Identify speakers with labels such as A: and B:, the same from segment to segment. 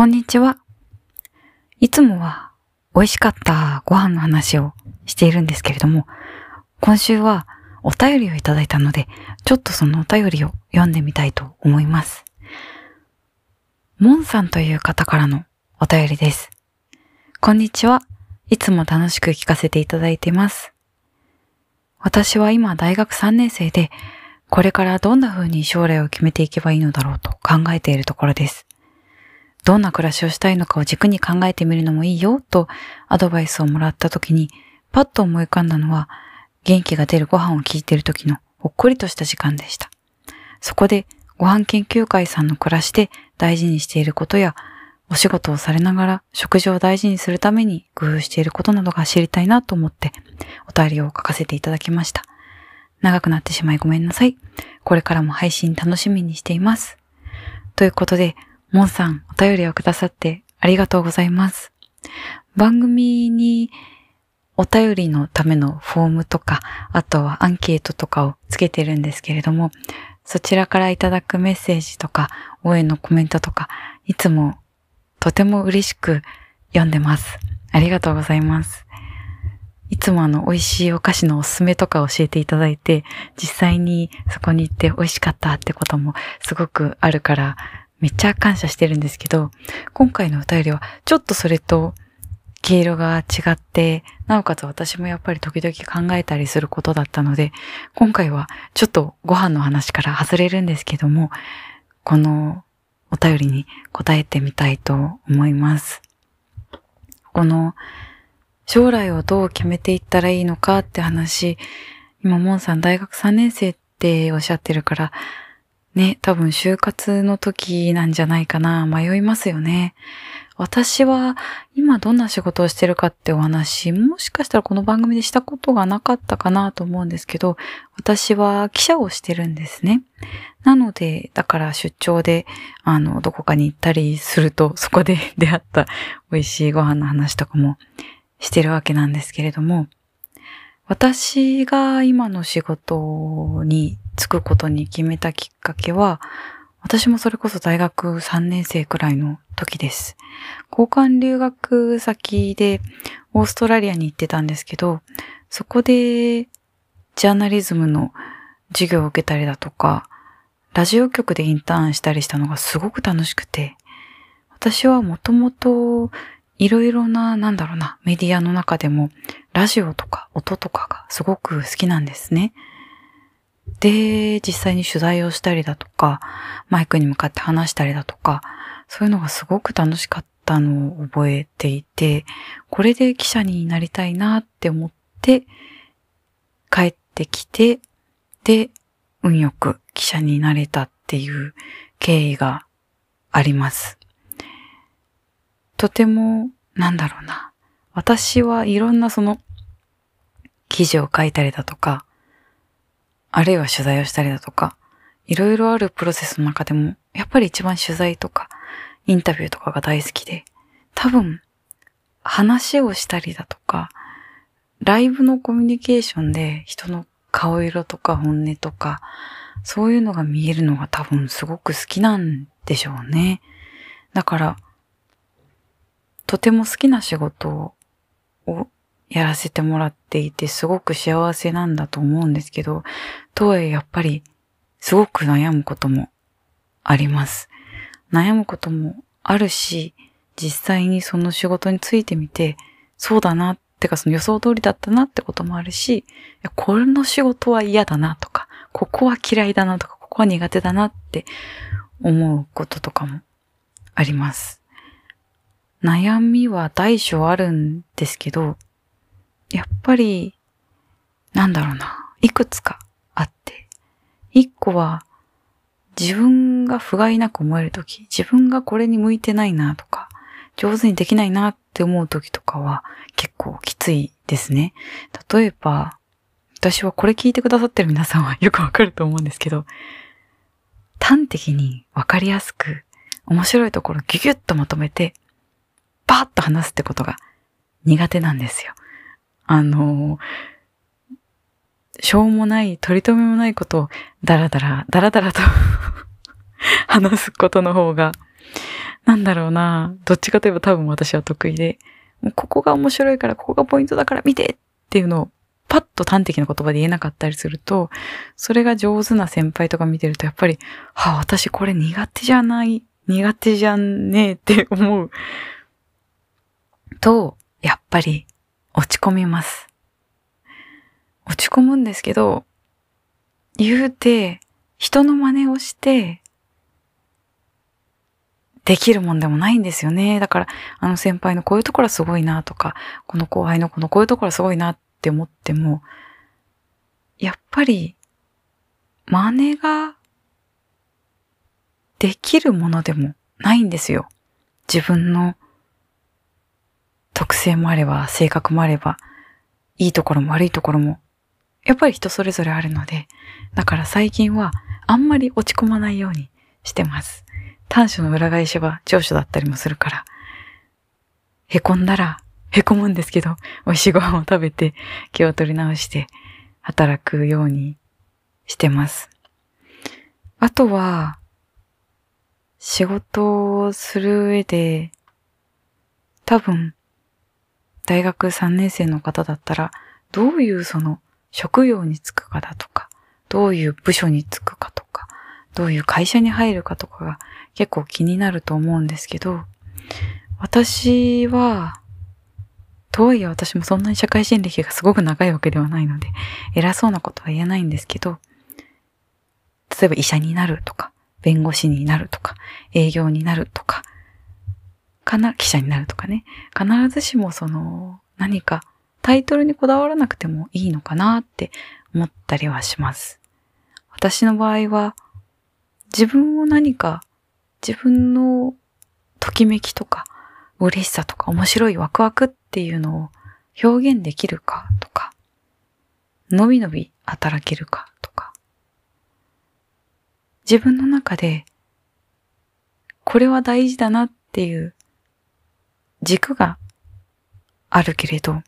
A: こんにちは。いつもは美味しかったご飯の話をしているんですけれども、今週はお便りをいただいたので、ちょっとそのお便りを読んでみたいと思います。モンさんという方からのお便りです。こんにちは。いつも楽しく聞かせていただいています。私は今大学3年生で、これからどんな風に将来を決めていけばいいのだろうと考えているところです。どんな暮らしをしたいのかを軸に考えてみるのもいいよとアドバイスをもらった時にパッと思い浮かんだのは元気が出るご飯を聞いている時のほっこりとした時間でした。そこでご飯研究会さんの暮らしで大事にしていることやお仕事をされながら食事を大事にするために工夫していることなどが知りたいなと思ってお便りを書かせていただきました。長くなってしまいごめんなさい。これからも配信楽しみにしています。ということで、モンさん、お便りをくださってありがとうございます。番組にお便りのためのフォームとか、あとはアンケートとかをつけてるんですけれども、そちらからいただくメッセージとか、応援のコメントとか、いつもとても嬉しく読んでます。ありがとうございます。いつもあの美味しいお菓子のおすすめとか教えていただいて、実際にそこに行って美味しかったってこともすごくあるから、めっちゃ感謝してるんですけど、今回のお便りはちょっとそれと毛色が違って、なおかつ私もやっぱり時々考えたりすることだったので、今回はちょっとご飯の話から外れるんですけども、このお便りに答えてみたいと思います。この将来をどう決めていったらいいのかって話、今、モンさん大学3年生っておっしゃってるから、ね、多分就活の時なんじゃないかな。迷いますよね。私は今どんな仕事をしてるかってお話、もしかしたらこの番組でしたことがなかったかなと思うんですけど、私は記者をしてるんですね。なので、だから出張で、あの、どこかに行ったりすると、そこで 出会った美味しいご飯の話とかもしてるわけなんですけれども、私が今の仕事に就くことに決めたきっかけは、私もそれこそ大学3年生くらいの時です。交換留学先でオーストラリアに行ってたんですけど、そこでジャーナリズムの授業を受けたりだとか、ラジオ局でインターンしたりしたのがすごく楽しくて、私はもともといろいろな、なんだろうな、メディアの中でも、ラジオとか音とかがすごく好きなんですね。で、実際に取材をしたりだとか、マイクに向かって話したりだとか、そういうのがすごく楽しかったのを覚えていて、これで記者になりたいなって思って、帰ってきて、で、運よく記者になれたっていう経緯があります。とても、なんだろうな。私はいろんなその、記事を書いたりだとか、あるいは取材をしたりだとか、いろいろあるプロセスの中でも、やっぱり一番取材とか、インタビューとかが大好きで、多分、話をしたりだとか、ライブのコミュニケーションで人の顔色とか本音とか、そういうのが見えるのが多分すごく好きなんでしょうね。だから、とても好きな仕事をやらせてもらっていて、すごく幸せなんだと思うんですけど、とはいえやっぱり、すごく悩むこともあります。悩むこともあるし、実際にその仕事についてみて、そうだなってかその予想通りだったなってこともあるし、これの仕事は嫌だなとか、ここは嫌いだなとか、ここは苦手だなって思うこととかもあります。悩みは大小あるんですけど、やっぱり、なんだろうな、いくつかあって、一個は自分が不甲斐なく思えるとき、自分がこれに向いてないなとか、上手にできないなって思うときとかは結構きついですね。例えば、私はこれ聞いてくださってる皆さんはよくわかると思うんですけど、端的にわかりやすく面白いところギュギュッとまとめてバーッと話すってことが苦手なんですよ。あの、しょうもない、取り留めもないことをダラダラ、ダラダラと 話すことの方が、なんだろうな。どっちかといえば多分私は得意で、もうここが面白いから、ここがポイントだから見てっていうのをパッと端的な言葉で言えなかったりすると、それが上手な先輩とか見てるとやっぱり、はあ、私これ苦手じゃない、苦手じゃねえって思う。と、やっぱり落ち込みます。落ち込むんですけど、言うて、人の真似をして、できるもんでもないんですよね。だから、あの先輩のこういうところはすごいなとか、この後輩のこのこういうところはすごいなって思っても、やっぱり、真似ができるものでもないんですよ。自分の特性もあれば、性格もあれば、いいところも悪いところも、やっぱり人それぞれあるので、だから最近はあんまり落ち込まないようにしてます。短所の裏返しは長所だったりもするから、へこんだらへこむんですけど、美味しいご飯を食べて気を取り直して働くようにしてます。あとは、仕事をする上で、多分、大学3年生の方だったら、どういうその職業に就くかだとか、どういう部署に就くかとか、どういう会社に入るかとかが結構気になると思うんですけど、私は、とはいえ私もそんなに社会人歴がすごく長いわけではないので、偉そうなことは言えないんですけど、例えば医者になるとか、弁護士になるとか、営業になるとか、かな、記者になるとかね。必ずしもその、何かタイトルにこだわらなくてもいいのかなって思ったりはします。私の場合は、自分を何か、自分のときめきとか、嬉しさとか面白いワクワクっていうのを表現できるかとか、のびのび働けるかとか、自分の中で、これは大事だなっていう軸があるけれど、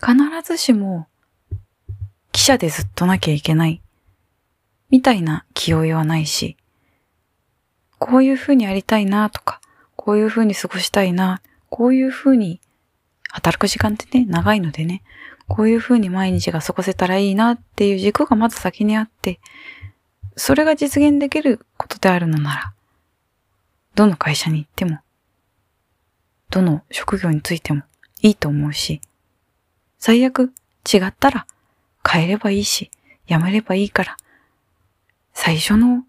A: 必ずしも記者でずっとなきゃいけないみたいな気負いはないし、こういう風にやりたいなとか、こういう風に過ごしたいな、こういう風に働く時間ってね、長いのでね、こういう風に毎日が過ごせたらいいなっていう軸がまず先にあって、それが実現できることであるのなら、どの会社に行っても、どの職業についてもいいと思うし、最悪違ったら変えればいいし、辞めればいいから、最初の、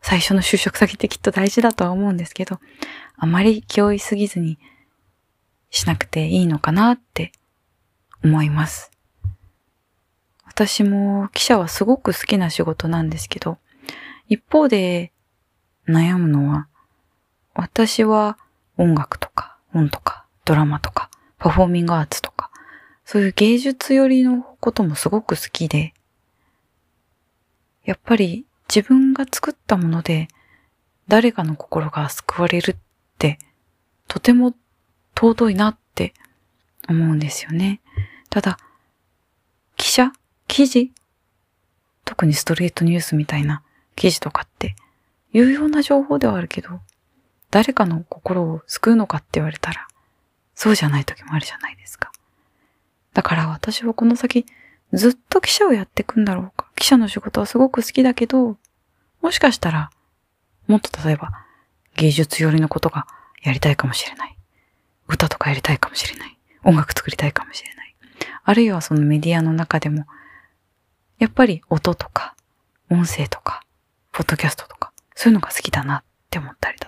A: 最初の就職先ってきっと大事だとは思うんですけど、あまり気負いすぎずにしなくていいのかなって思います。私も記者はすごく好きな仕事なんですけど、一方で悩むのは、私は音楽とか本とかドラマとかパフォーミングアーツとか、そういう芸術寄りのこともすごく好きで、やっぱり自分が作ったもので誰かの心が救われるってとても尊いなって思うんですよね。ただ、記者記事特にストレートニュースみたいな記事とかって有用な情報ではあるけど、誰かの心を救うのかって言われたら、そうじゃない時もあるじゃないですか。だから私はこの先ずっと記者をやっていくんだろうか。記者の仕事はすごく好きだけど、もしかしたら、もっと例えば芸術寄りのことがやりたいかもしれない。歌とかやりたいかもしれない。音楽作りたいかもしれない。あるいはそのメディアの中でも、やっぱり音とか、音声とか、ポッドキャストとか、そういうのが好きだなって思ったりだ。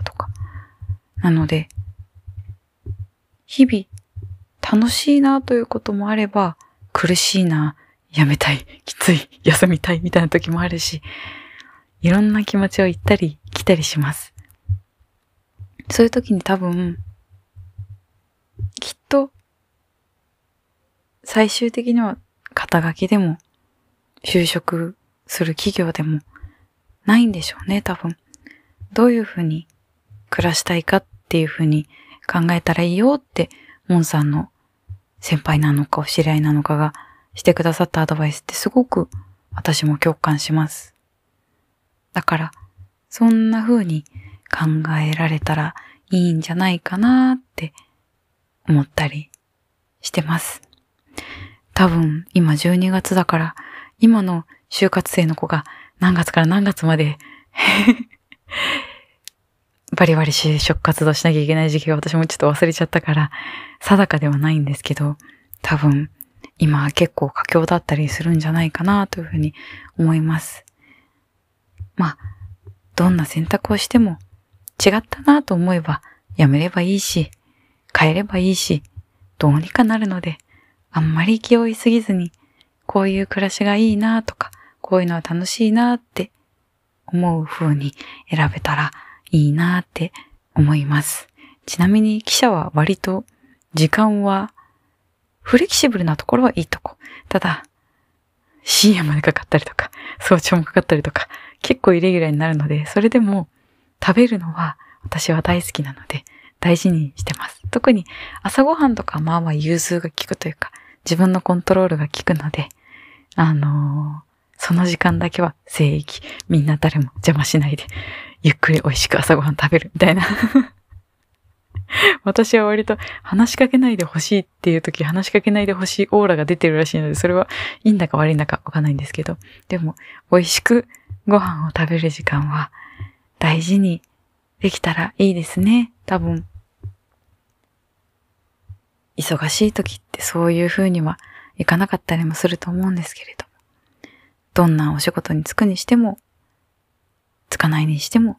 A: なので、日々、楽しいなということもあれば、苦しいな、やめたい、きつい、休みたいみたいな時もあるし、いろんな気持ちを言ったり来たりします。そういう時に多分、きっと、最終的には肩書きでも、就職する企業でも、ないんでしょうね、多分。どういうふうに暮らしたいかっていうふうに考えたらいいよって、モンさんの先輩なのかお知り合いなのかがしてくださったアドバイスってすごく私も共感します。だから、そんな風に考えられたらいいんじゃないかなって思ったりしてます。多分今12月だから今の就活生の子が何月から何月までバリバリ就職活動しなきゃいけない時期が私もちょっと忘れちゃったから定かではないんですけど多分今結構佳境だったりするんじゃないかなというふうに思います。まあ、どんな選択をしても違ったなと思えばやめればいいし、変えればいいし、どうにかなるので、あんまり気負いすぎずに、こういう暮らしがいいなとか、こういうのは楽しいなって思う風に選べたらいいなって思います。ちなみに記者は割と時間はフレキシブルなところはいいとこ。ただ、深夜までかかったりとか、早朝もかかったりとか、結構イレギュラーになるので、それでも食べるのは私は大好きなので、大事にしてます。特に朝ごはんとかまあまあ融通が効くというか、自分のコントロールが効くので、あのー、その時間だけは聖域。みんな誰も邪魔しないで、ゆっくり美味しく朝ごはん食べるみたいな 私は割と話しかけないでほしいっていう時話しかけないでほしいオーラが出てるらしいので、それはいいんだか悪いんだかわかんないんですけど、でも美味しくご飯を食べる時間は大事にできたらいいですね。多分。忙しい時ってそういう風にはいかなかったりもすると思うんですけれども。どんなお仕事に就くにしても、つかないにしても、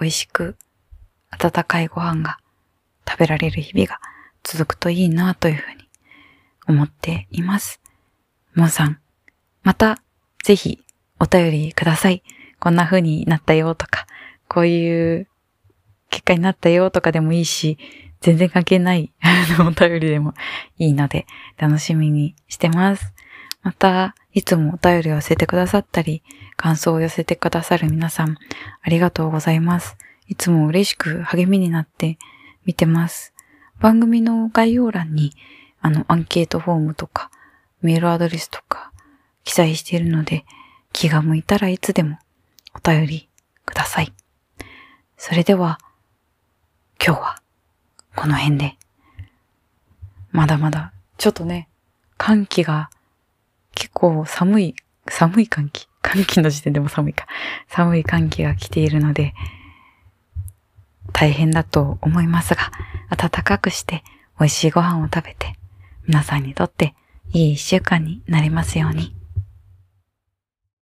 A: 美味しく温かいご飯が食べられる日々が続くといいなというふうに思っています。もんさん、またぜひお便りください。こんな風になったよとか、こういう結果になったよとかでもいいし、全然関係ないお便りでもいいので楽しみにしてます。また、いつもお便りを寄せてくださったり、感想を寄せてくださる皆さん、ありがとうございます。いつも嬉しく励みになって見てます。番組の概要欄に、あの、アンケートフォームとか、メールアドレスとか、記載しているので、気が向いたらいつでもお便りください。それでは、今日はこの辺で。まだまだ、ちょっとね、寒気が結構寒い、寒い寒気。寒気の時点でも寒いか。寒い寒気が来ているので、大変だと思いますが、暖かくして美味しいご飯を食べて、皆さんにとっていい一週間になりますように。